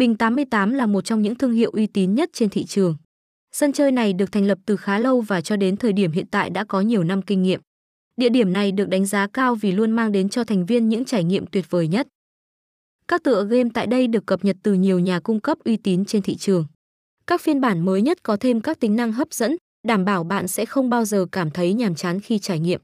Bình 88 là một trong những thương hiệu uy tín nhất trên thị trường. Sân chơi này được thành lập từ khá lâu và cho đến thời điểm hiện tại đã có nhiều năm kinh nghiệm. Địa điểm này được đánh giá cao vì luôn mang đến cho thành viên những trải nghiệm tuyệt vời nhất. Các tựa game tại đây được cập nhật từ nhiều nhà cung cấp uy tín trên thị trường. Các phiên bản mới nhất có thêm các tính năng hấp dẫn, đảm bảo bạn sẽ không bao giờ cảm thấy nhàm chán khi trải nghiệm.